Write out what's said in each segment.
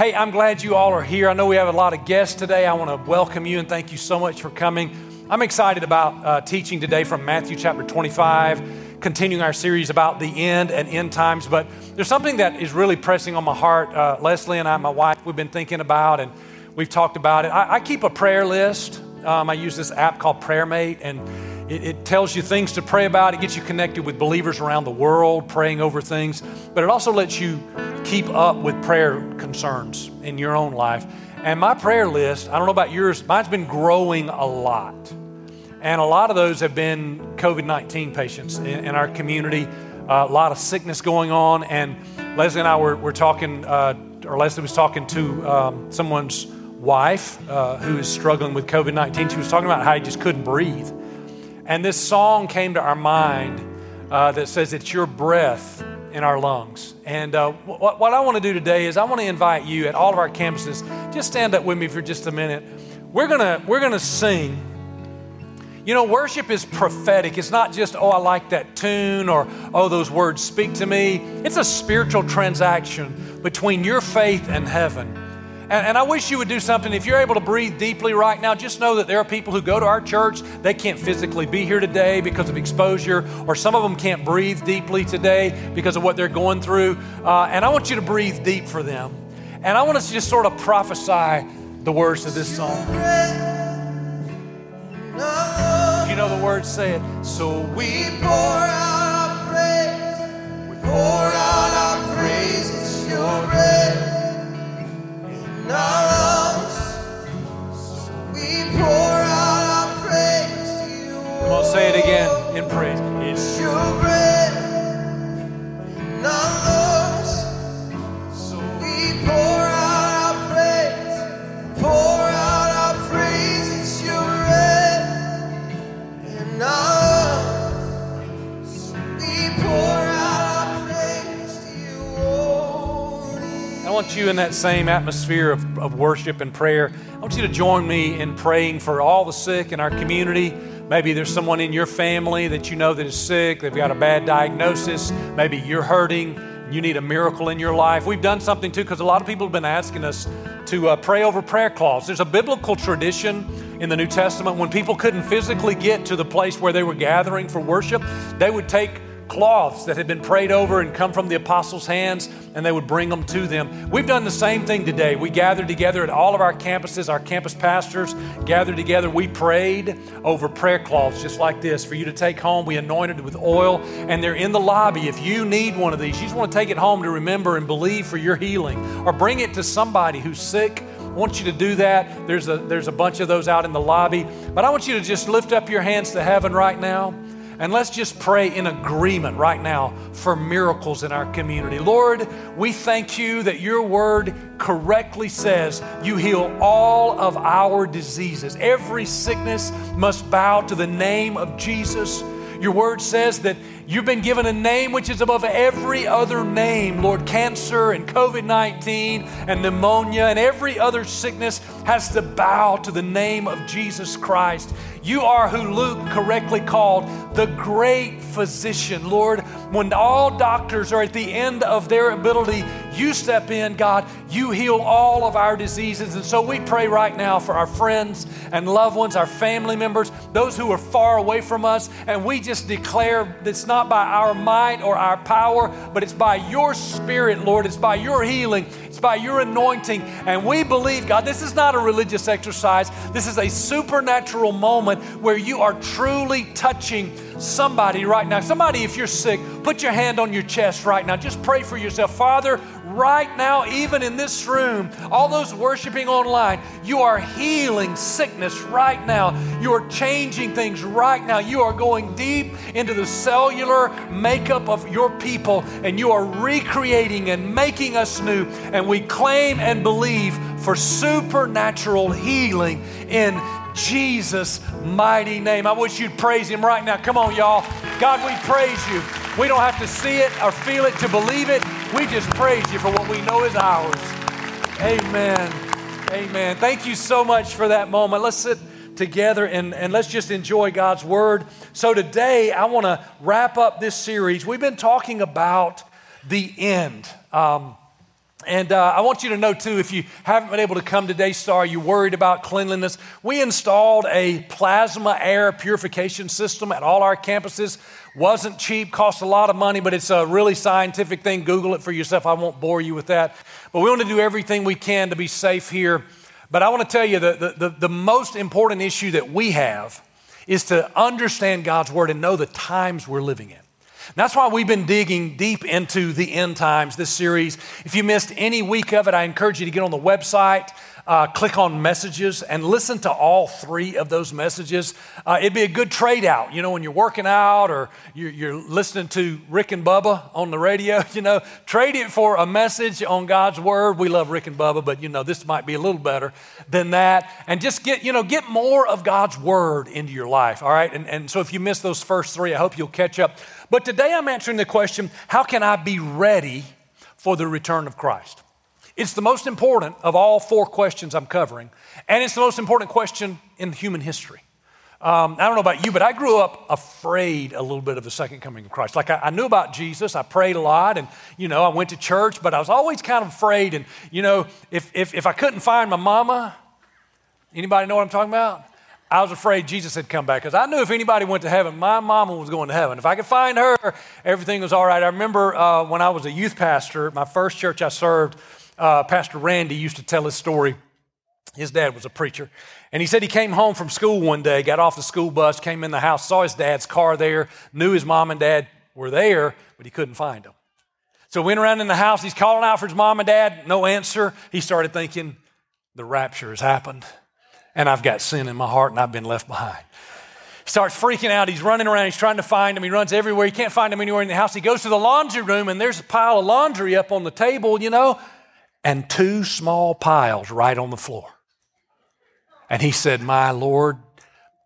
Hey, I'm glad you all are here. I know we have a lot of guests today. I want to welcome you and thank you so much for coming. I'm excited about uh, teaching today from Matthew chapter 25, continuing our series about the end and end times. But there's something that is really pressing on my heart. Uh, Leslie and I, my wife, we've been thinking about and we've talked about it. I, I keep a prayer list. Um, I use this app called PrayerMate, and it, it, tells you things to pray about. It gets you connected with believers around the world, praying over things. But it also lets you keep up with prayer concerns in your own life. And my prayer list, I don't know about yours, mine's been growing a lot. And a lot of those have been COVID 19 patients in, in, our community. Uh, a lot of sickness going on. And Leslie and I were, were talking, uh, or Leslie was talking to um, someone's wife uh, who is struggling with COVID 19. She was talking about how he just couldn't breathe. And this song came to our mind uh, that says, It's your breath in our lungs. And uh, what, what I want to do today is I want to invite you at all of our campuses, just stand up with me for just a minute. We're going we're going to sing. You know, worship is prophetic. It's not just, oh, I like that tune or, oh, those words speak to me. It's a spiritual transaction between your faith and heaven. And, and, I wish you would do something. If you're able to breathe deeply right now, just know that there are people who go to our church. They can't physically be here today because of exposure, or some of them can't breathe deeply today because of what they're going through. Uh, and I want you to breathe deep for them. And I want us to just sort of prophesy the words of this song. If you know the words, say it. So we pour out our praise. We pour out our praise. It's your breath. Say it again in praise. It's your breath want you in that same atmosphere of, of worship and prayer. I want you to join me in praying for all the sick in our community Maybe there's someone in your family that you know that is sick, they've got a bad diagnosis, maybe you're hurting, you need a miracle in your life. We've done something too, because a lot of people have been asking us to uh, pray over prayer cloths. There's a biblical tradition in the New Testament when people couldn't physically get to the place where they were gathering for worship, they would take cloths that had been prayed over and come from the apostles' hands, and they would bring them to them. We've done the same thing today. We gathered together at all of our campuses, our campus pastors gathered together. We prayed over prayer cloths just like this for you to take home. We anointed with oil, and they're in the lobby. If you need one of these, you just want to take it home to remember and believe for your healing, or bring it to somebody who's sick. I want you to do that. There's a, there's a bunch of those out in the lobby. But I want you to just lift up your hands to heaven right now. And let's just pray in agreement right now for miracles in our community. Lord, we thank you that your word correctly says you heal all of our diseases. Every sickness must bow to the name of Jesus. Your word says that You've been given a name which is above every other name. Lord, cancer and COVID 19 and pneumonia and every other sickness has to bow to the name of Jesus Christ. You are who Luke correctly called the great physician. Lord, when all doctors are at the end of their ability, you step in, God. You heal all of our diseases. And so we pray right now for our friends and loved ones, our family members, those who are far away from us. And we just declare it's not by our might or our power, but it's by your spirit, Lord. It's by your healing, it's by your anointing. And we believe, God, this is not a religious exercise, this is a supernatural moment where you are truly touching somebody right now. Somebody, if you're sick, put your hand on your chest right now. Just pray for yourself. Father, right now, even in this room, all those worshiping online, you are healing sickness right now. You are changing things right now. You are going deep into the cellular makeup of your people, and you are recreating and making us new. And we claim and believe for supernatural healing in Jesus' mighty name. I wish you'd praise him right now. Come on, y'all. God, we praise you. We don't have to see it or feel it to believe it. We just praise you for what we know is ours. Amen. Amen. Thank you so much for that moment. Let's sit together and, and let's just enjoy God's word. So, today I want to wrap up this series. We've been talking about the end. Um, And uh, I want you to know too, if you haven't been able to come today, Star, you're worried about cleanliness. We installed a plasma air purification system at all our campuses. Wasn't cheap, cost a lot of money, but it's a really scientific thing. Google it for yourself. I won't bore you with that. But we want to do everything we can to be safe here. But I want to tell you the, the, the, the most important issue that we have is to understand God's word and know the times we're living in. That's why we've been digging deep into the end times, this series. If you missed any week of it, I encourage you to get on the website, uh, click on messages, and listen to all three of those messages. Uh, it'd be a good trade out, you know, when you're working out or you're, you're, listening to Rick and Bubba on the radio, you know, trade it for a message on God's Word. We love Rick and Bubba, but, you know, this might be a little better than that. And just get, you know, get more of God's Word into your life, all right? And, and so if you missed those first three, I hope you'll catch up. But today I'm answering the question how can I be ready for the return of Christ? It's the most important of all four questions I'm covering, and it's the most important question in human history. Um, I don't know about you, but I grew up afraid a little bit of the second coming of Christ. Like I, I, knew about Jesus, I prayed a lot, and you know I went to church, but I was always kind of afraid. And you know, if if, if I couldn't find my mama, anybody know what I'm talking about? I was afraid Jesus had come back because I knew if anybody went to heaven, my mama was going to heaven. If I could find her, everything was all right. I remember uh, when I was a youth pastor, my first church I served, uh, Pastor Randy used to tell his story. His dad was a preacher. And he said he came home from school one day, got off the school bus, came in the house, saw his dad's car there, knew his mom and dad were there, but he couldn't find them. So went around in the house. He's calling out for his mom and dad, no answer. He started thinking, the rapture has happened and I've got sin in my heart and I've been left behind. He starts freaking out. He's running around. He's trying to find him. He runs everywhere. He can't find him anywhere in the house. He goes to the laundry room and there's a pile of laundry up on the table, you know, and two small piles right on the floor. And he said, My Lord,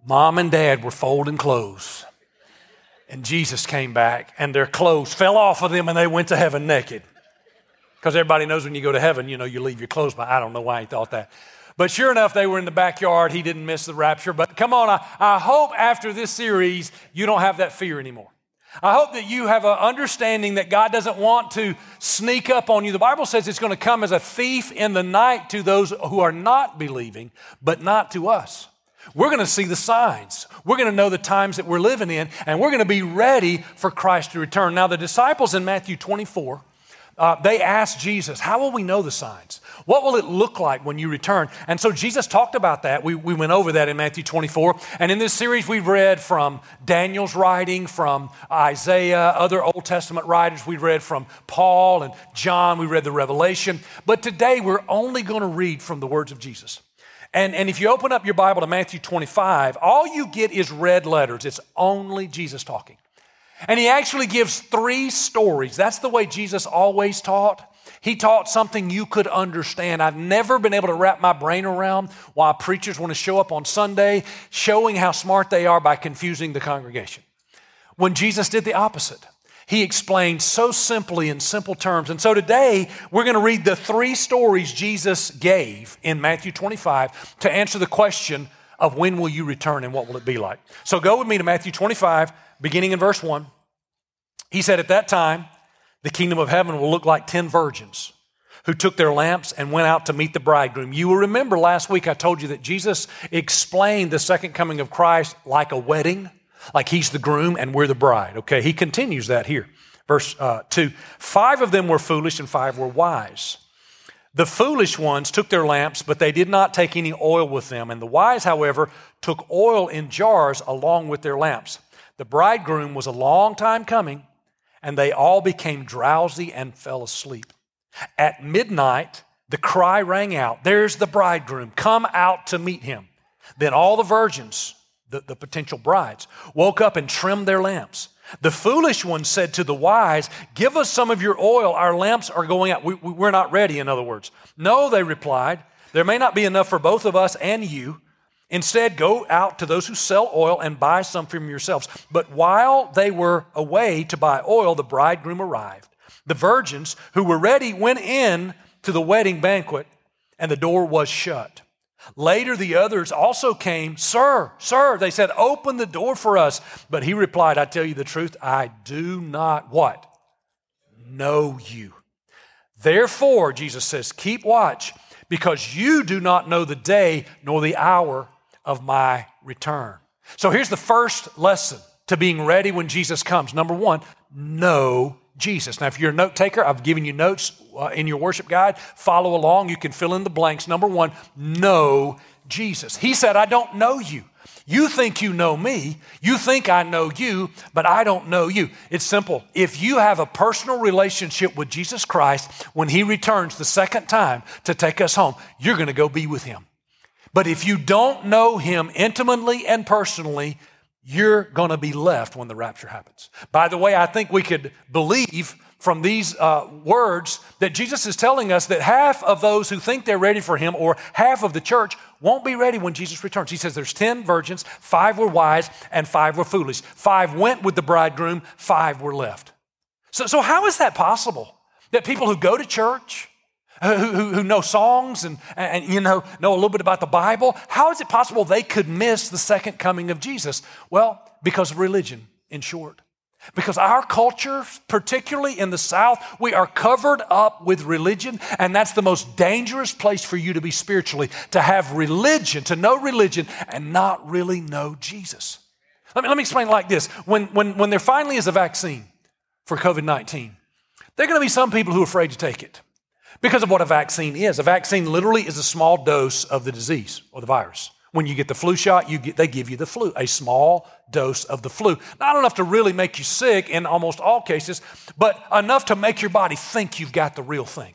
mom and dad were folding clothes. And Jesus came back and their clothes fell off of them and they went to heaven naked. Because everybody knows when you go to heaven, you know, you leave your clothes behind. I don't know why he thought that. But sure enough, they were in the backyard. He didn't miss the rapture. But come on, I, I hope after this series, you don't have that fear anymore. I hope that you have an understanding that God doesn't want to sneak up on you. The Bible says it's going to come as a thief in the night to those who are not believing, but not to us. We're going to see the signs. We're going to know the times that we're living in, and we're going to be ready for Christ to return. Now, the disciples in Matthew 24, uh, they asked Jesus, How will we know the signs? What will it look like when you return? And so Jesus talked about that. We, we went over that in Matthew 24. And in this series, we've read from Daniel's writing, from Isaiah, other Old Testament writers. We read from Paul and John. We read the Revelation. But today, we're only going to read from the words of Jesus. And, and if you open up your Bible to Matthew 25, all you get is red letters. It's only Jesus talking. And he actually gives three stories. That's the way Jesus always taught. He taught something you could understand. I've never been able to wrap my brain around why preachers want to show up on Sunday showing how smart they are by confusing the congregation. When Jesus did the opposite, he explained so simply in simple terms. And so today, we're going to read the three stories Jesus gave in Matthew 25 to answer the question of when will you return and what will it be like. So go with me to Matthew 25, beginning in verse 1. He said, At that time, the kingdom of heaven will look like 10 virgins who took their lamps and went out to meet the bridegroom. You will remember last week I told you that Jesus explained the second coming of Christ like a wedding, like he's the groom and we're the bride. Okay, he continues that here. Verse uh, 2 Five of them were foolish and five were wise. The foolish ones took their lamps, but they did not take any oil with them. And the wise, however, took oil in jars along with their lamps. The bridegroom was a long time coming and they all became drowsy and fell asleep. At midnight, the cry rang out, There's the bridegroom, come out to meet him. Then all the virgins, the, the potential brides, woke up and trimmed their lamps. The foolish one said to the wise, Give us some of your oil, our lamps are going out. We, we, we're not ready, in other words. No, they replied, There may not be enough for both of us and you. Instead, go out to those who sell oil and buy some from yourselves. But while they were away to buy oil, the bridegroom arrived. The virgins who were ready went in to the wedding banquet, and the door was shut. Later, the others also came. Sir, sir, they said, open the door for us. But he replied, I tell you the truth, I do not what? Know you. Therefore, Jesus says, keep watch because you do not know the day nor the hour of my return. So here's the first lesson to being ready when Jesus comes. Number one, know Jesus. Now, if you're a note taker, I've given you notes uh, in your worship guide. Follow along. You can fill in the blanks. Number one, know Jesus. He said, I don't know you. You think you know me. You think I know you, but I don't know you. It's simple. If you have a personal relationship with Jesus Christ, when He returns the second time to take us home, you're going to go be with Him. But if you don't know Him intimately and personally, you're going to be left when the rapture happens. By the way, I think we could believe from these uh, words that Jesus is telling us that half of those who think they're ready for him or half of the church won't be ready when Jesus returns. He says there's 10 virgins, five were wise, and five were foolish. Five went with the bridegroom, five were left. So, so how is that possible? That people who go to church, Uh, who, who, who, know songs and, and you know, know a little bit about the Bible, how is it possible they could miss the second coming of Jesus? Well, because of religion, in short. Because our culture, particularly in the South, we are covered up with religion, and that's the most dangerous place for you to be spiritually to have religion, to know religion, and not really know Jesus. Let me, let me explain like this when, when, when there finally is a vaccine for COVID 19, there are going to be some people who are afraid to take it because of what a vaccine is. A vaccine literally is a small dose of the disease or the virus. When you get the flu shot, you get, they give you the flu, a small dose of the flu. Not enough to really make you sick in almost all cases, but enough to make your body think you've got the real thing.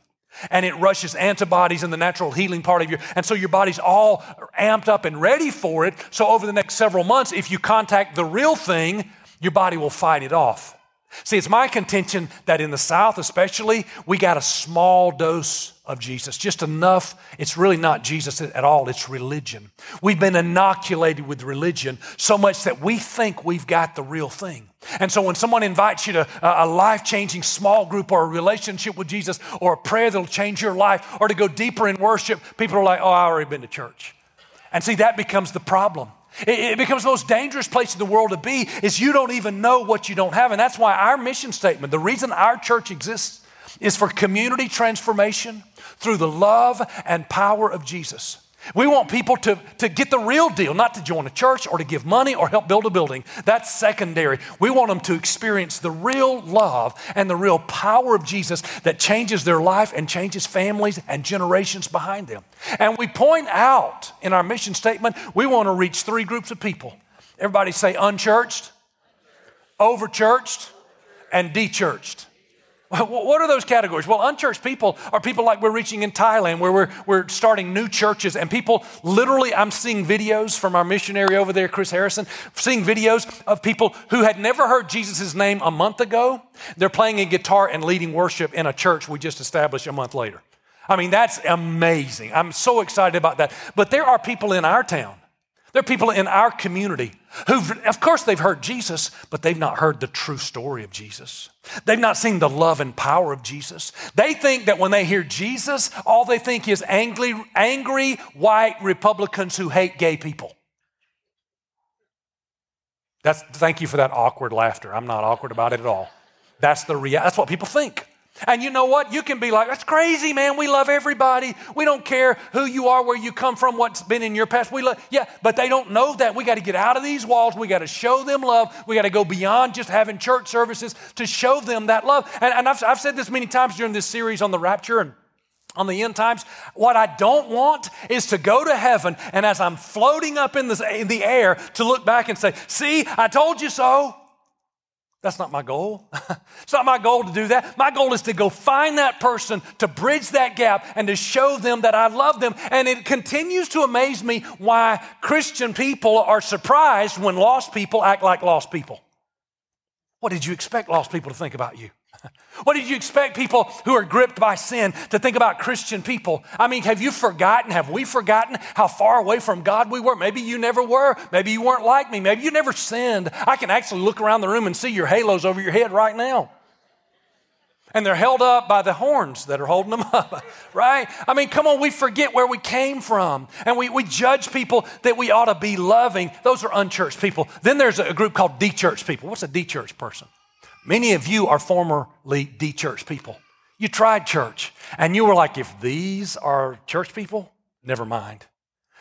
And it rushes antibodies in the natural healing part of your, and so your body's all amped up and ready for it. So over the next several months, if you contact the real thing, your body will fight it off. See, it's my contention that in the South, especially, we got a small dose of Jesus, just enough. It's really not Jesus at all, it's religion. We've been inoculated with religion so much that we think we've got the real thing. And so when someone invites you to a life changing small group or a relationship with Jesus or a prayer that'll change your life or to go deeper in worship, people are like, oh, I already been to church. And see, that becomes the problem. It, becomes the most dangerous place in the world to be is you don't even know what you don't have. And that's why our mission statement, the reason our church exists, is for community transformation through the love and power of Jesus. We want people to, to get the real deal, not to join a church or to give money or help build a building. That's secondary. We want them to experience the real love and the real power of Jesus that changes their life and changes families and generations behind them. And we point out in our mission statement, we want to reach three groups of people. Everybody say unchurched, overchurched, and dechurched. What are those categories? Well, unchurched people are people like we're reaching in Thailand, where we're, we're starting new churches, and people literally, I'm seeing videos from our missionary over there, Chris Harrison, seeing videos of people who had never heard Jesus' name a month ago. They're playing a guitar and leading worship in a church we just established a month later. I mean, that's amazing. I'm so excited about that. But there are people in our town there are people in our community who, of course, they've heard Jesus, but they've not heard the true story of Jesus. They've not seen the love and power of Jesus. They think that when they hear Jesus, all they think is angry, angry white Republicans who hate gay people. That's, thank you for that awkward laughter. I'm not awkward about it at all. That's the rea- That's what people think. And you know what? You can be like, that's crazy, man. We love everybody. We don't care who you are, where you come from, what's been in your past. We love, yeah, but they don't know that. We got to get out of these walls. We got to show them love. We got to go beyond just having church services to show them that love. And, and I've, I've said this many times during this series on the rapture and on the end times. What I don't want is to go to heaven and as I'm floating up in the, in the air to look back and say, see, I told you so. That's not my goal. it's not my goal to do that. My goal is to go find that person, to bridge that gap, and to show them that I love them. And it continues to amaze me why Christian people are surprised when lost people act like lost people. What did you expect lost people to think about you? What did you expect people who are gripped by sin to think about Christian people? I mean, have you forgotten? Have we forgotten how far away from God we were? Maybe you never were. Maybe you weren't like me. Maybe you never sinned. I can actually look around the room and see your halos over your head right now. And they're held up by the horns that are holding them up, right? I mean, come on, we forget where we came from. And we, we judge people that we ought to be loving. Those are unchurched people. Then there's a group called de-church people. What's a de-church person? Many of you are formerly de church people. You tried church, and you were like, if these are church people, never mind.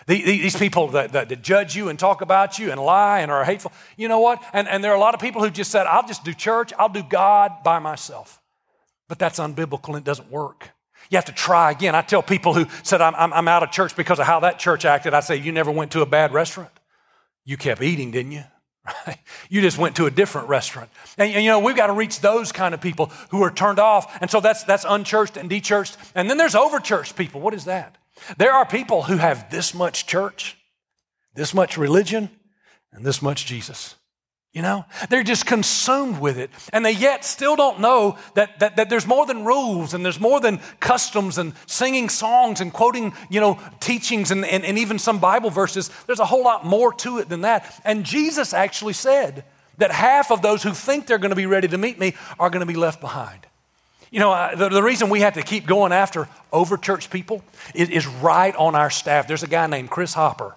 These people that, that, that, judge you and talk about you and lie and are hateful, you know what? And, and there are a lot of people who just said, I'll just do church, I'll do God by myself. But that's unbiblical and it doesn't work. You have to try again. I tell people who said, I'm, I'm, I'm out of church because of how that church acted, I say, You never went to a bad restaurant? You kept eating, didn't you? You just went to a different restaurant. And, and, you know, we've got to reach those kind of people who are turned off. And so that's, that's unchurched and dechurched. And then there's overchurched people. What is that? There are people who have this much church, this much religion, and this much Jesus. You know, they're just consumed with it. And they yet still don't know that, that, that, there's more than rules and there's more than customs and singing songs and quoting, you know, teachings and, and, and even some Bible verses. There's a whole lot more to it than that. And Jesus actually said that half of those who think they're going to be ready to meet me are going to be left behind. You know, the, the, reason we have to keep going after over church people is, is right on our staff. There's a guy named Chris Hopper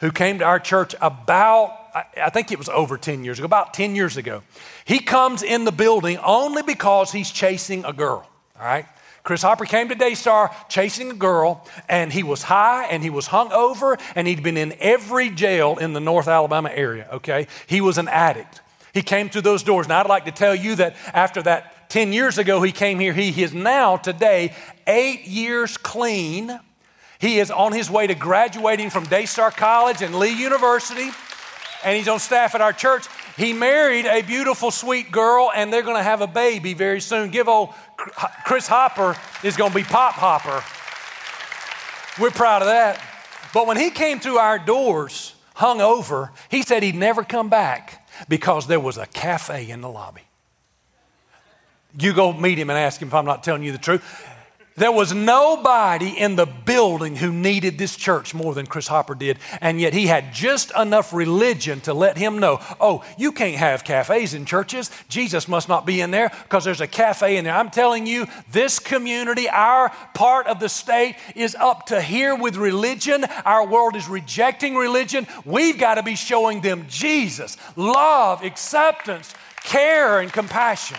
who came to our church about I think it was over 10 years ago, about 10 years ago. He comes in the building only because he's chasing a girl, all right? Chris Hopper came to Daystar chasing a girl, and he was high and he was hung over, and he'd been in every jail in the North Alabama area, okay? He was an addict. He came through those doors. Now, I'd like to tell you that after that 10 years ago, he came here. He is now, today, eight years clean. He is on his way to graduating from Daystar College and Lee University and he's on staff at our church. He married a beautiful, sweet girl, and they're going to have a baby very soon. Give old Chris Hopper is going to be Pop Hopper. We're proud of that. But when he came through our doors, hung over, he said he'd never come back because there was a cafe in the lobby. You go meet him and ask him if I'm not telling you the truth. There was nobody in the building who needed this church more than Chris Hopper did, and yet he had just enough religion to let him know oh, you can't have cafes in churches. Jesus must not be in there because there's a cafe in there. I'm telling you, this community, our part of the state, is up to here with religion. Our world is rejecting religion. We've got to be showing them Jesus, love, acceptance, care, and compassion.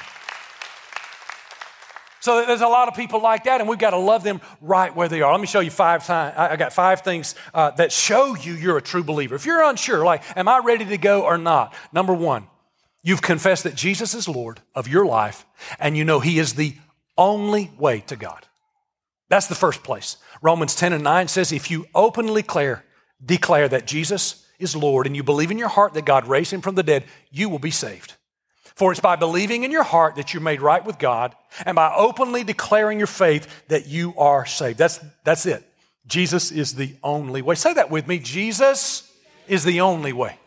So there's a lot of people like that, and we've got to love them right where they are. Let me show you five times. I got five things uh, that show you you're a true believer. If you're unsure, like, am I ready to go or not? Number one, you've confessed that Jesus is Lord of your life, and you know He is the only way to God. That's the first place. Romans 10 and 9 says, if you openly declare, declare that Jesus is Lord and you believe in your heart that God raised him from the dead, you will be saved. For it's by believing in your heart that you're made right with God and by openly declaring your faith that you are saved. That's, that's it. Jesus is the only way. Say that with me. Jesus is the only way.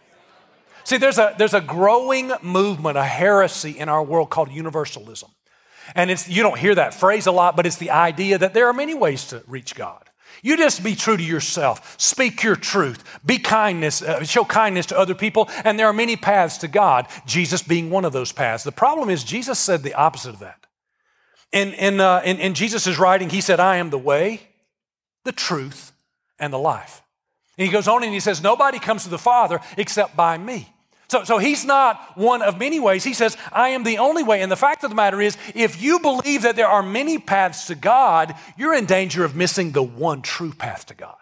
See, there's a, there's a growing movement, a heresy in our world called universalism. And it's, you don't hear that phrase a lot, but it's the idea that there are many ways to reach God. You just be true to yourself. Speak your truth. Be kindness, uh, show kindness to other people. And there are many paths to God, Jesus being one of those paths. The problem is, Jesus said the opposite of that. In, in, uh, in, in Jesus' writing, he said, I am the way, the truth, and the life. And he goes on and he says, Nobody comes to the Father except by me. So, so he's not one of many ways. He says, I am the only way. And the fact of the matter is, if you believe that there are many paths to God, you're in danger of missing the one true path to God,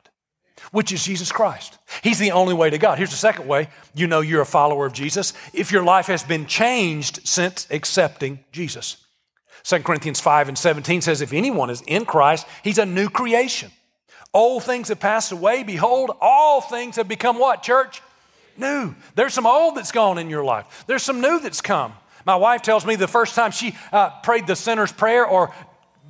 which is Jesus Christ. He's the only way to God. Here's the second way you know you're a follower of Jesus if your life has been changed since accepting Jesus. 2 Corinthians 5 and 17 says, If anyone is in Christ, he's a new creation. Old things have passed away. Behold, all things have become what, church? New. There's some old that's gone in your life, there's some new that's come. My wife tells me the first time she uh, prayed the sinner's prayer or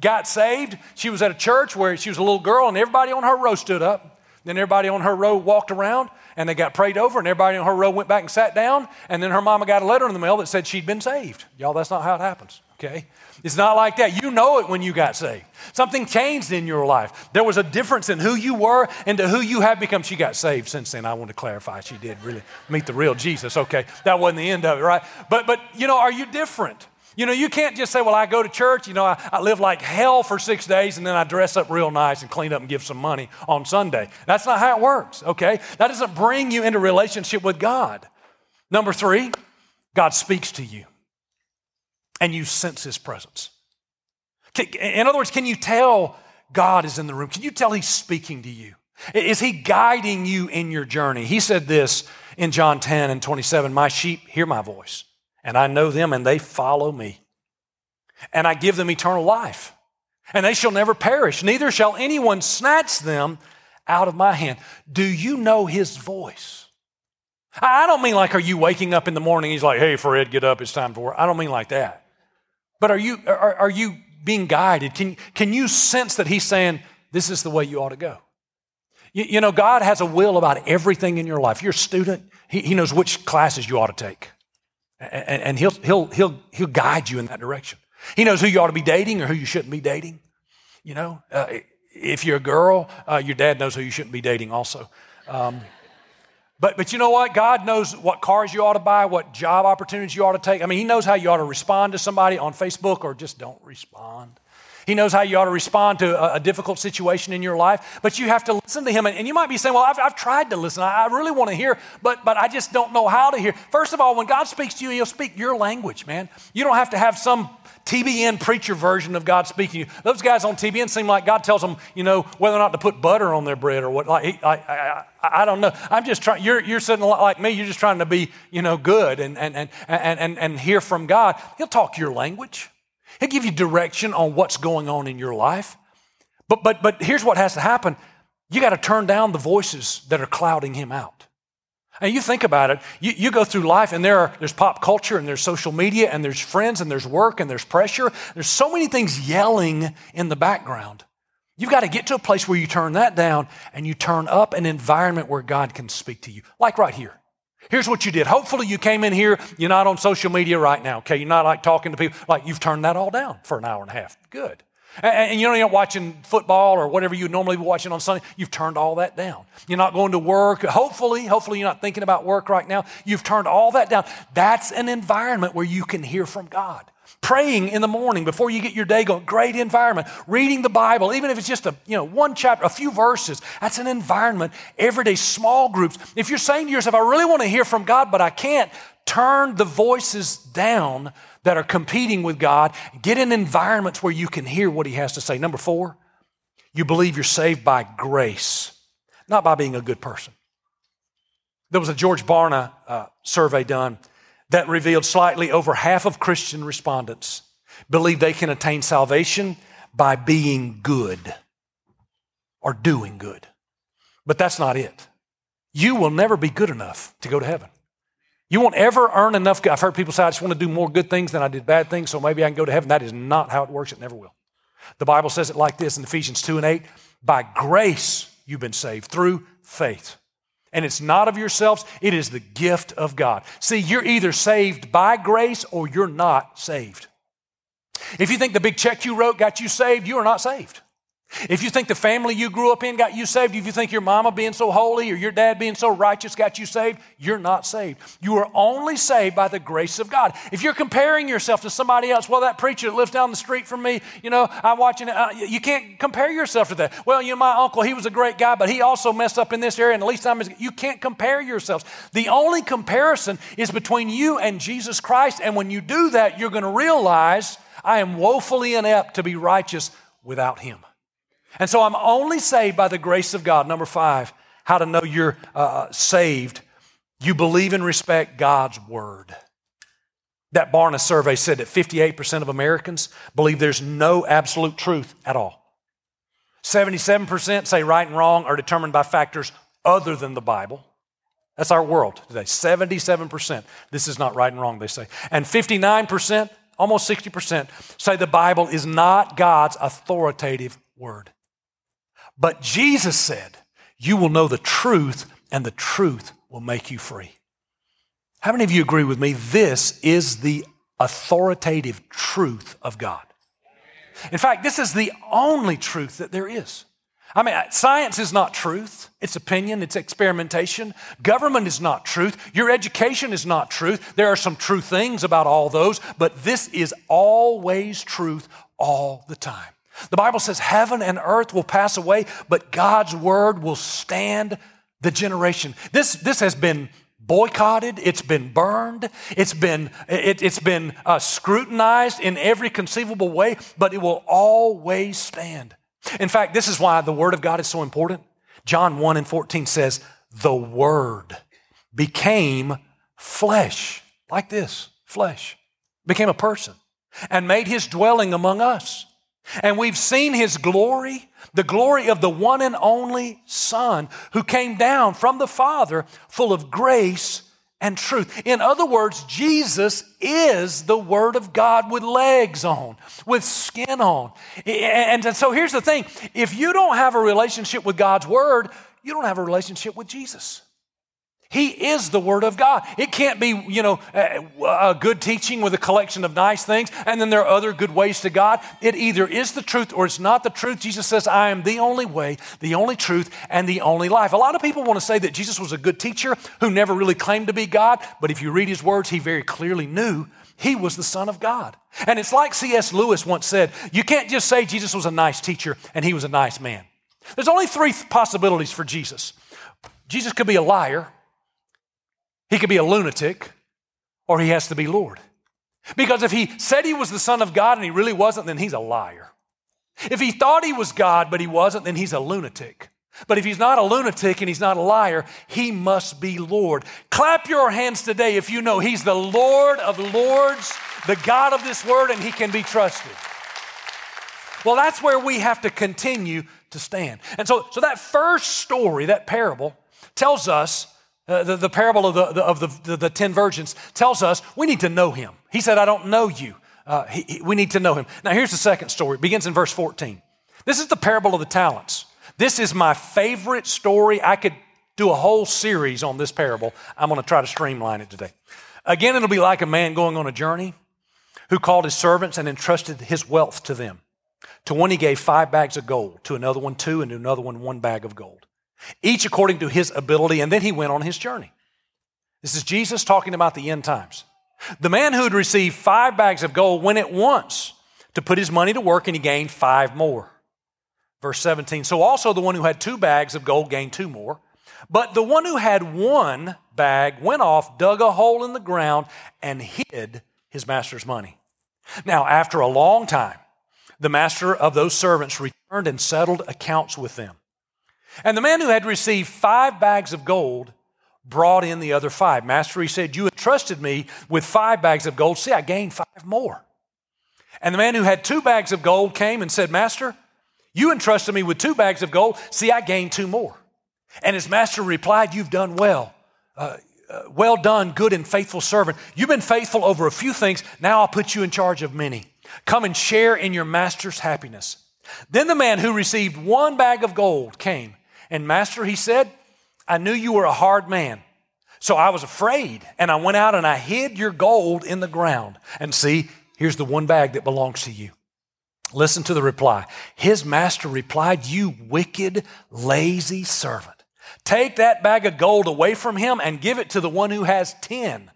got saved, she was at a church where she was a little girl and everybody on her row stood up. Then everybody on her row walked around and they got prayed over, and everybody on her row went back and sat down. And then her mama got a letter in the mail that said she'd been saved. Y'all, that's not how it happens, okay? It's not like that. You know it when you got saved. Something changed in your life. There was a difference in who you were and to who you have become. She got saved since then. I want to clarify. She did really meet the real Jesus. Okay, that wasn't the end of it, right? But but you know, are you different? You know, you can't just say, well, I go to church, you know, I, I, live like hell for six days and then I dress up real nice and clean up and give some money on Sunday. That's not how it works, okay? That doesn't bring you into relationship with God. Number three, God speaks to you and you sense his presence. In other words, can you tell God is in the room? Can you tell He's speaking to you? Is He guiding you in your journey? He said this in John 10 and 27 My sheep hear my voice, and I know them, and they follow me. And I give them eternal life, and they shall never perish, neither shall anyone snatch them out of my hand. Do you know His voice? I don't mean like, are you waking up in the morning? He's like, hey, Fred, get up, it's time for work. I don't mean like that. But are you, are, are you being guided? Can, can you sense that He's saying, this is the way you ought to go? You, you know, God has a will about everything in your life. You're a student, He, he knows which classes you ought to take. And, and he'll, he'll, he'll, he'll guide you in that direction. He knows who you ought to be dating or who you shouldn't be dating. You know, uh, if you're a girl, uh, your dad knows who you shouldn't be dating also. Um, but, but you know what? God knows what cars you ought to buy, what job opportunities you ought to take. I mean, He knows how you ought to respond to somebody on Facebook or just don't respond. He knows how you ought to respond to a, a difficult situation in your life, but you have to listen to Him. And, and you might be saying, Well, I've, I've tried to listen. I, I really want to hear, but, but I just don't know how to hear. First of all, when God speaks to you, He'll speak your language, man. You don't have to have some TBN preacher version of God speaking to you. Those guys on TBN seem like God tells them, you know, whether or not to put butter on their bread or what. Like, I, I, I don't know. I'm just trying, you're, you're sitting a lot like me, you're just trying to be, you know, good and, and, and, and, and, and hear from God. He'll talk your language. He'll give you direction on what's going on in your life. But, but, but here's what has to happen. You got to turn down the voices that are clouding him out. And you think about it, you, you go through life and there are, there's pop culture and there's social media and there's friends and there's work and there's pressure. There's so many things yelling in the background. You've got to get to a place where you turn that down and you turn up an environment where God can speak to you, like right here. Here's what you did. Hopefully, you came in here, you're not on social media right now, okay? You're not like talking to people, like you've turned that all down for an hour and a half. Good. And, and you know, you're not watching football or whatever you normally be watching on Sunday. You've turned all that down. You're not going to work. Hopefully, hopefully, you're not thinking about work right now. You've turned all that down. That's an environment where you can hear from God. Praying in the morning before you get your day going, great environment. Reading the Bible, even if it's just a, you know, one chapter, a few verses, that's an environment. Everyday small groups. If you're saying to yourself, I really want to hear from God, but I can't, turn the voices down that are competing with God. Get in environments where you can hear what He has to say. Number four, you believe you're saved by grace, not by being a good person. There was a George Barna uh, survey done that revealed slightly over half of Christian respondents believe they can attain salvation by being good or doing good. But that's not it. You will never be good enough to go to heaven. You won't ever earn enough. I've heard people say, I just want to do more good things than I did bad things, so maybe I can go to heaven. That is not how it works. It never will. The Bible says it like this in Ephesians 2 and 8 By grace you've been saved through faith. And it's not of yourselves, it is the gift of God. See, you're either saved by grace or you're not saved. If you think the big check you wrote got you saved, you are not saved. If you think the family you grew up in got you saved, if you think your mama being so holy or your dad being so righteous got you saved, you're not saved. You are only saved by the grace of God. If you're comparing yourself to somebody else, well, that preacher that lives down the street from me, you know, I'm watching it, uh, you can't compare yourself to that. Well, you know, my uncle, he was a great guy, but he also messed up in this area, and at least I'm, you can't compare yourselves. The only comparison is between you and Jesus Christ, and when you do that, you're going to realize I am woefully inept to be righteous without him. And so I'm only saved by the grace of God. Number five, how to know you're uh, saved. You believe and respect God's word. That Barna survey said that 58% of Americans believe there's no absolute truth at all. 77% say right and wrong are determined by factors other than the Bible. That's our world today. 77%. This is not right and wrong, they say. And 59%, almost 60%, say the Bible is not God's authoritative word. But Jesus said, You will know the truth, and the truth will make you free. How many of you agree with me? This is the authoritative truth of God. In fact, this is the only truth that there is. I mean, science is not truth. It's opinion, it's experimentation. Government is not truth. Your education is not truth. There are some true things about all those, but this is always truth all the time. The Bible says heaven and earth will pass away, but God's word will stand the generation. This, this has been boycotted, it's been burned, it's been, it, has been uh, scrutinized in every conceivable way, but it will always stand. In fact, this is why the Word of God is so important. John 1 and 14 says, The Word became flesh, like this flesh, became a person, and made his dwelling among us. And we've seen his glory, the glory of the one and only Son who came down from the Father full of grace and truth. In other words, Jesus is the Word of God with legs on, with skin on. And so here's the thing if you don't have a relationship with God's Word, you don't have a relationship with Jesus. He is the Word of God. It can't be, you know, a good teaching with a collection of nice things, and then there are other good ways to God. It either is the truth or it's not the truth. Jesus says, I am the only way, the only truth, and the only life. A lot of people want to say that Jesus was a good teacher who never really claimed to be God, but if you read his words, he very clearly knew he was the Son of God. And it's like C.S. Lewis once said you can't just say Jesus was a nice teacher and he was a nice man. There's only three possibilities for Jesus Jesus could be a liar. He could be a lunatic or he has to be Lord. Because if he said he was the Son of God and he really wasn't, then he's a liar. If he thought he was God but he wasn't, then he's a lunatic. But if he's not a lunatic and he's not a liar, he must be Lord. Clap your hands today if you know he's the Lord of Lords, the God of this word, and he can be trusted. Well, that's where we have to continue to stand. And so, so that first story, that parable, tells us uh, the, the, parable of, the, the of the, the, the, 10 virgins tells us we need to know him. He said, I don't know you. Uh, he, he, we need to know him. Now, here's the second story. It begins in verse 14. This is the parable of the talents. This is my favorite story. I could do a whole series on this parable. I'm going to try to streamline it today. Again, it'll be like a man going on a journey who called his servants and entrusted his wealth to them. To one, he gave five bags of gold, to another one, two, and to another one, one bag of gold each according to his ability, and then he went on his journey. This is Jesus talking about the end times. The man who had received five bags of gold went at once to put his money to work, and he gained five more. Verse 17 So also the one who had two bags of gold gained two more. But the one who had one bag went off, dug a hole in the ground, and hid his master's money. Now, after a long time, the master of those servants returned and settled accounts with them. And the man who had received five bags of gold brought in the other five. Master, he said, You entrusted me with five bags of gold. See, I gained five more. And the man who had two bags of gold came and said, Master, you entrusted me with two bags of gold. See, I gained two more. And his master replied, You've done well. Uh, uh, well done, good and faithful servant. You've been faithful over a few things. Now I'll put you in charge of many. Come and share in your master's happiness. Then the man who received one bag of gold came and Master, he said, I knew you were a hard man. So I was afraid, and I went out and I hid your gold in the ground. And see, here's the one bag that belongs to you. Listen to the reply. His master replied, You wicked, lazy servant. Take that bag of gold away from him and give it to the one who has 10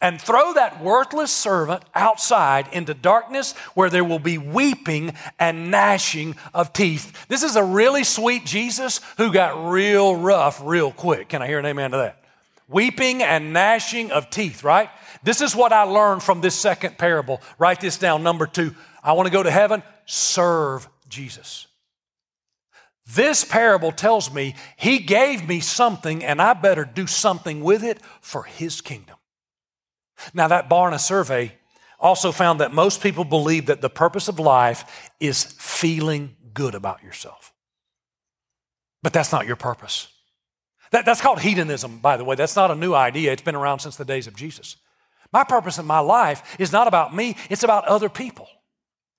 and throw that worthless servant outside into darkness where there will be weeping and gnashing of teeth. This is a really sweet Jesus who got real rough real quick. Can I hear an amen to that? Weeping and gnashing of teeth, right? This is what I learned from this second parable. Write this down. Number two, I want to go to heaven, serve Jesus. This parable tells me he gave me something and I better do something with it for his kingdom. Now, that Barna survey also found that most people believe that the purpose of life is feeling good about yourself. But that's not your purpose. That, that's called hedonism, by the way. That's not a new idea, it's been around since the days of Jesus. My purpose in my life is not about me, it's about other people.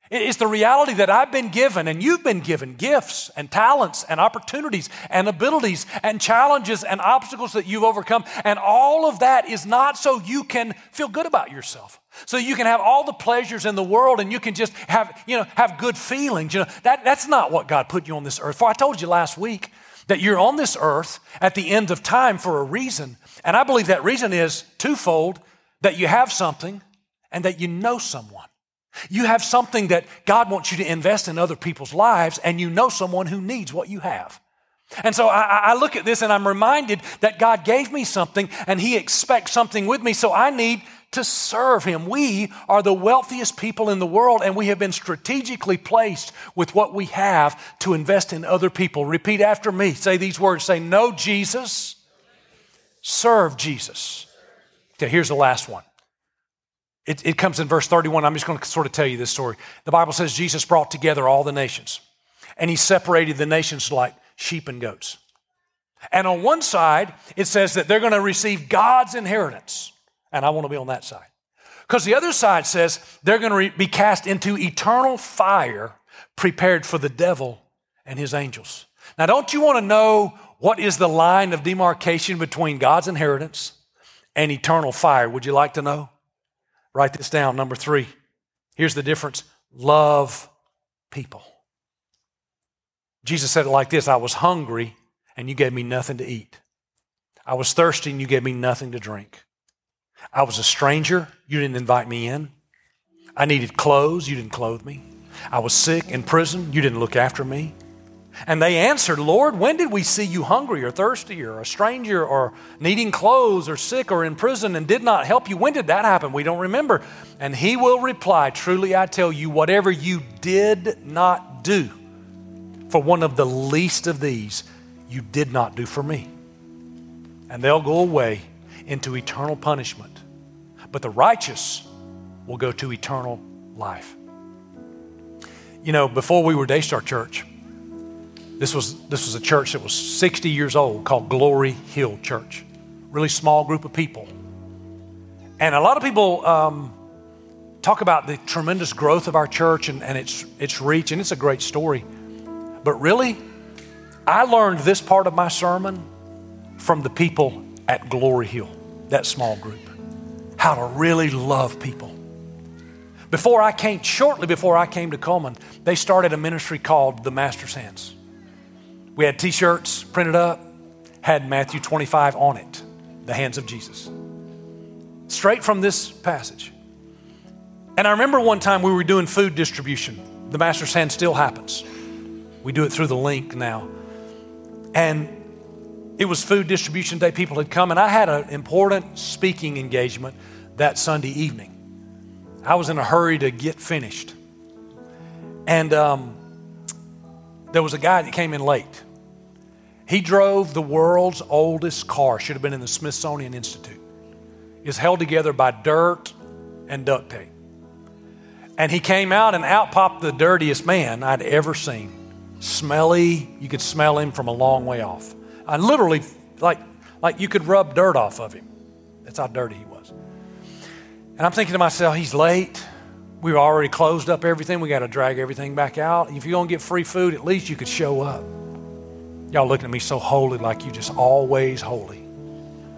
It's the reality that I've been given and you've been given gifts and talents and opportunities and abilities and challenges and obstacles that you've overcome. And all of that is not so you can feel good about yourself. So you can have all the pleasures in the world and you can just have, you know, have good feelings. You know, that, that's not what God put you on this earth for. I told you last week that you're on this earth at the end of time for a reason. And I believe that reason is twofold that you have something and that you know someone. You have something that God wants you to invest in other people's lives, and you know someone who needs what you have. And so I, I, look at this and I'm reminded that God gave me something and He expects something with me, so I need to serve Him. We are the wealthiest people in the world and we have been strategically placed with what we have to invest in other people. Repeat after me. Say these words say, No, Jesus, serve Jesus. Okay, here's the last one. It, it comes in verse 31. I'm just going to sort of tell you this story. The Bible says Jesus brought together all the nations and He separated the nations like sheep and goats. And on one side, it says that they're going to receive God's inheritance. And I want to be on that side. Because the other side says they're going to be cast into eternal fire prepared for the devil and his angels. Now, don't you want to know what is the line of demarcation between God's inheritance and eternal fire? Would you like to know? Write this down. Number three. Here's the difference love people. Jesus said it like this I was hungry, and you gave me nothing to eat. I was thirsty, and you gave me nothing to drink. I was a stranger, you didn't invite me in. I needed clothes, you didn't clothe me. I was sick in prison, you didn't look after me. And they answered, Lord, when did we see you hungry or thirsty or a stranger or needing clothes or sick or in prison and did not help you? When did that happen? We don't remember. And he will reply, Truly I tell you, whatever you did not do for one of the least of these, you did not do for me. And they'll go away into eternal punishment, but the righteous will go to eternal life. You know, before we were Daystar Church, this was, this was a church that was 60 years old called Glory Hill Church. Really small group of people. And a lot of people um, talk about the tremendous growth of our church and, and its, its reach, and it's a great story. But really, I learned this part of my sermon from the people at Glory Hill, that small group. How to really love people. Before I came, shortly before I came to Cullman, they started a ministry called the Master's Hands. We had t shirts printed up, had Matthew 25 on it, the hands of Jesus. Straight from this passage. And I remember one time we were doing food distribution. The Master's Hand still happens. We do it through the link now. And it was food distribution day. People had come, and I had an important speaking engagement that Sunday evening. I was in a hurry to get finished. And um, there was a guy that came in late. He drove the world's oldest car, should have been in the Smithsonian Institute. It's held together by dirt and duct tape. And he came out, and out popped the dirtiest man I'd ever seen smelly. You could smell him from a long way off. I literally, like, like you could rub dirt off of him. That's how dirty he was. And I'm thinking to myself, he's late. We've already closed up everything. We got to drag everything back out. If you're going to get free food, at least you could show up. Y'all looking at me so holy, like you just always holy.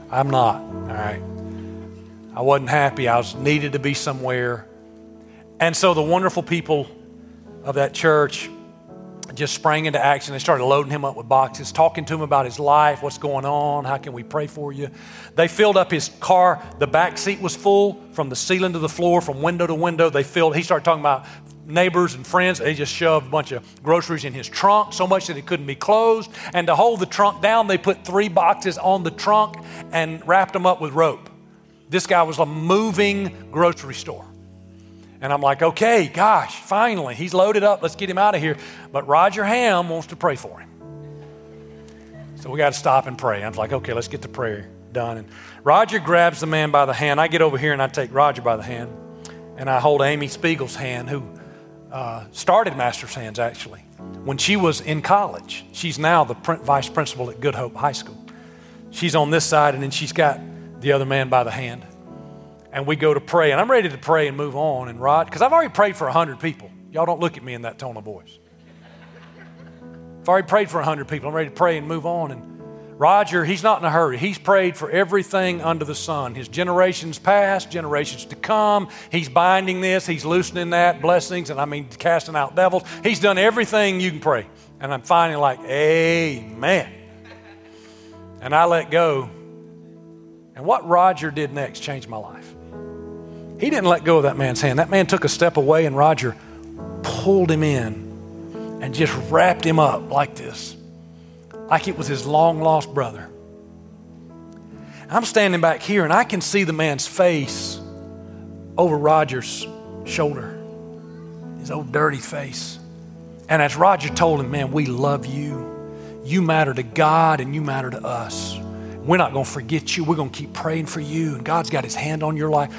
I'm not, all right? I wasn't happy. I was needed to be somewhere. And so the wonderful people of that church just sprang into action. They started loading him up with boxes, talking to him about his life, what's going on, how can we pray for you. They filled up his car. The back seat was full from the ceiling to the floor, from window to window. They filled, he started talking about neighbors and friends. They just shoved a bunch of groceries in his trunk so much that it couldn't be closed. And to hold the trunk down, they put three boxes on the trunk and wrapped them up with rope. This guy was a moving grocery store. And I'm like, okay, gosh, finally, he's loaded up. Let's get him out of here. But Roger Ham wants to pray for him. So we got to stop and pray. I was like, okay, let's get the prayer done. And Roger grabs the man by the hand. I get over here and I take Roger by the hand. And I hold Amy Spiegel's hand, who uh, started Master's Hands actually when she was in college. She's now the vice principal at Good Hope High School. She's on this side, and then she's got the other man by the hand and we go to pray. And I'm ready to pray and move on. And Rod, because I've already prayed for 100 people. Y'all don't look at me in that tone of voice. I've already prayed for 100 people. I'm ready to pray and move on. And Roger, he's not in a hurry. He's prayed for everything under the sun. His generations past, generations to come. He's binding this, he's loosening that, blessings, and I mean casting out devils. He's done everything you can pray. And I'm finally like, Amen. And I let go. And what Roger did next changed my life. He didn't let go of that man's hand. That man took a step away, and Roger pulled him in and just wrapped him up like this. Like it was his long lost brother. I'm standing back here and I can see the man's face over Roger's shoulder, his old dirty face. And as Roger told him, Man, we love you. You matter to God and you matter to us. We're not going to forget you. We're going to keep praying for you. And God's got his hand on your life.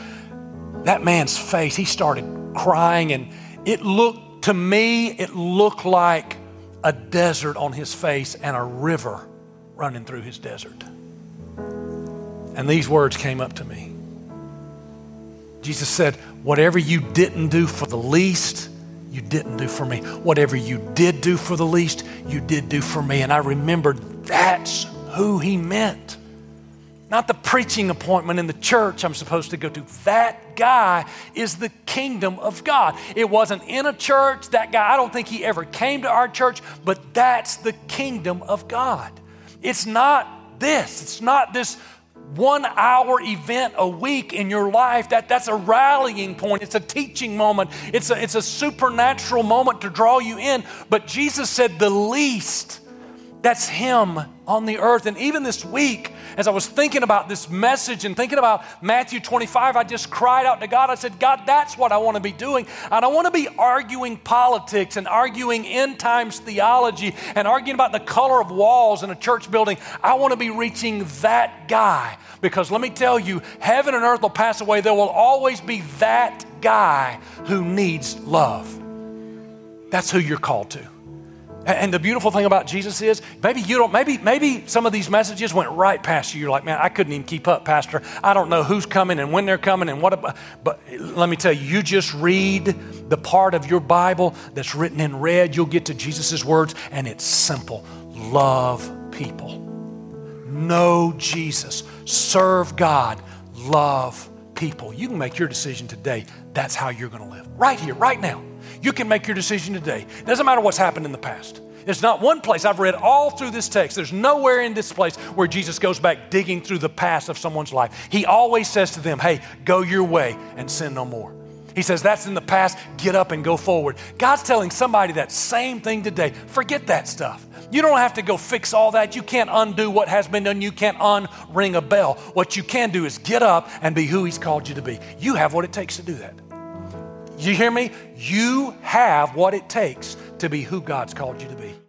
That man's face, he started crying, and it looked to me, it looked like a desert on his face and a river running through his desert. And these words came up to me. Jesus said, Whatever you didn't do for the least, you didn't do for me. Whatever you did do for the least, you did do for me. And I remembered that's who he meant. Not the preaching appointment in the church I'm supposed to go to. That guy is the kingdom of God. It wasn't in a church. That guy, I don't think he ever came to our church, but that's the kingdom of God. It's not this. It's not this one hour event a week in your life that that's a rallying point it's a teaching moment it's a, it's a supernatural moment to draw you in but jesus said the least that's him on the earth and even this week as I was thinking about this message and thinking about Matthew 25, I just cried out to God. I said, God, that's what I want to be doing. I don't want to be arguing politics and arguing end times theology and arguing about the color of walls in a church building. I want to be reaching that guy because let me tell you, heaven and earth will pass away. There will always be that guy who needs love. That's who you're called to. And the beautiful thing about Jesus is maybe you don't, maybe, maybe some of these messages went right past you. You're like, man, I couldn't even keep up, Pastor. I don't know who's coming and when they're coming and what about, but let me tell you, you just read the part of your Bible that's written in red, you'll get to Jesus' words, and it's simple. Love people. Know Jesus. Serve God. Love people. You can make your decision today. That's how you're going to live. Right here, right now. You can make your decision today. It doesn't matter what's happened in the past. There's not one place I've read all through this text. There's nowhere in this place where Jesus goes back digging through the past of someone's life. He always says to them, Hey, go your way and sin no more. He says, That's in the past, get up and go forward. God's telling somebody that same thing today. Forget that stuff. You don't have to go fix all that. You can't undo what has been done. You can't unring a bell. What you can do is get up and be who He's called you to be. You have what it takes to do that. You hear me? You have what it takes to be who God's called you to be.